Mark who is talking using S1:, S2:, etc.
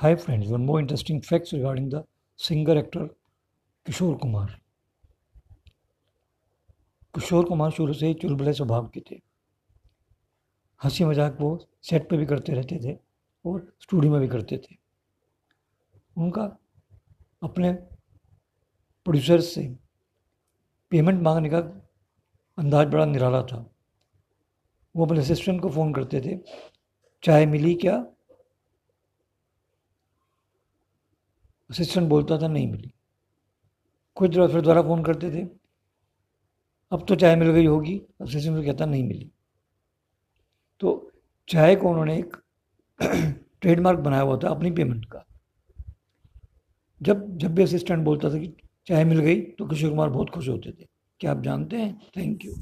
S1: Hi friends, one more interesting facts regarding the singer actor Kishore Kumar Kishore Kumar शुरू से ही चुलबुले स्वभाव के थे। हँसी मज़ाक वो सेट पे भी करते रहते थे और स्टूडियो में भी करते थे। उनका अपने प्रोड्यूसर्स से पेमेंट मांगने का अंदाज बड़ा निराला था। वो अपने असिस्टेंट को फ़ोन करते थे चाय मिली क्या? असिस्टेंट बोलता था, नहीं मिली। कुछ देर फिर दोबारा फ़ोन करते थे। अब तो चाय मिल गई होगी। असिस्टेंट कहता, नहीं मिली। तो चाय को उन्होंने एक ट्रेडमार्क बनाया हुआ था अपनी पेमेंट का। जब जब भी असिस्टेंट बोलता था कि चाय मिल गई तो किशोर कुमार बहुत खुश होते थे। क्या आप जानते हैं? Thank you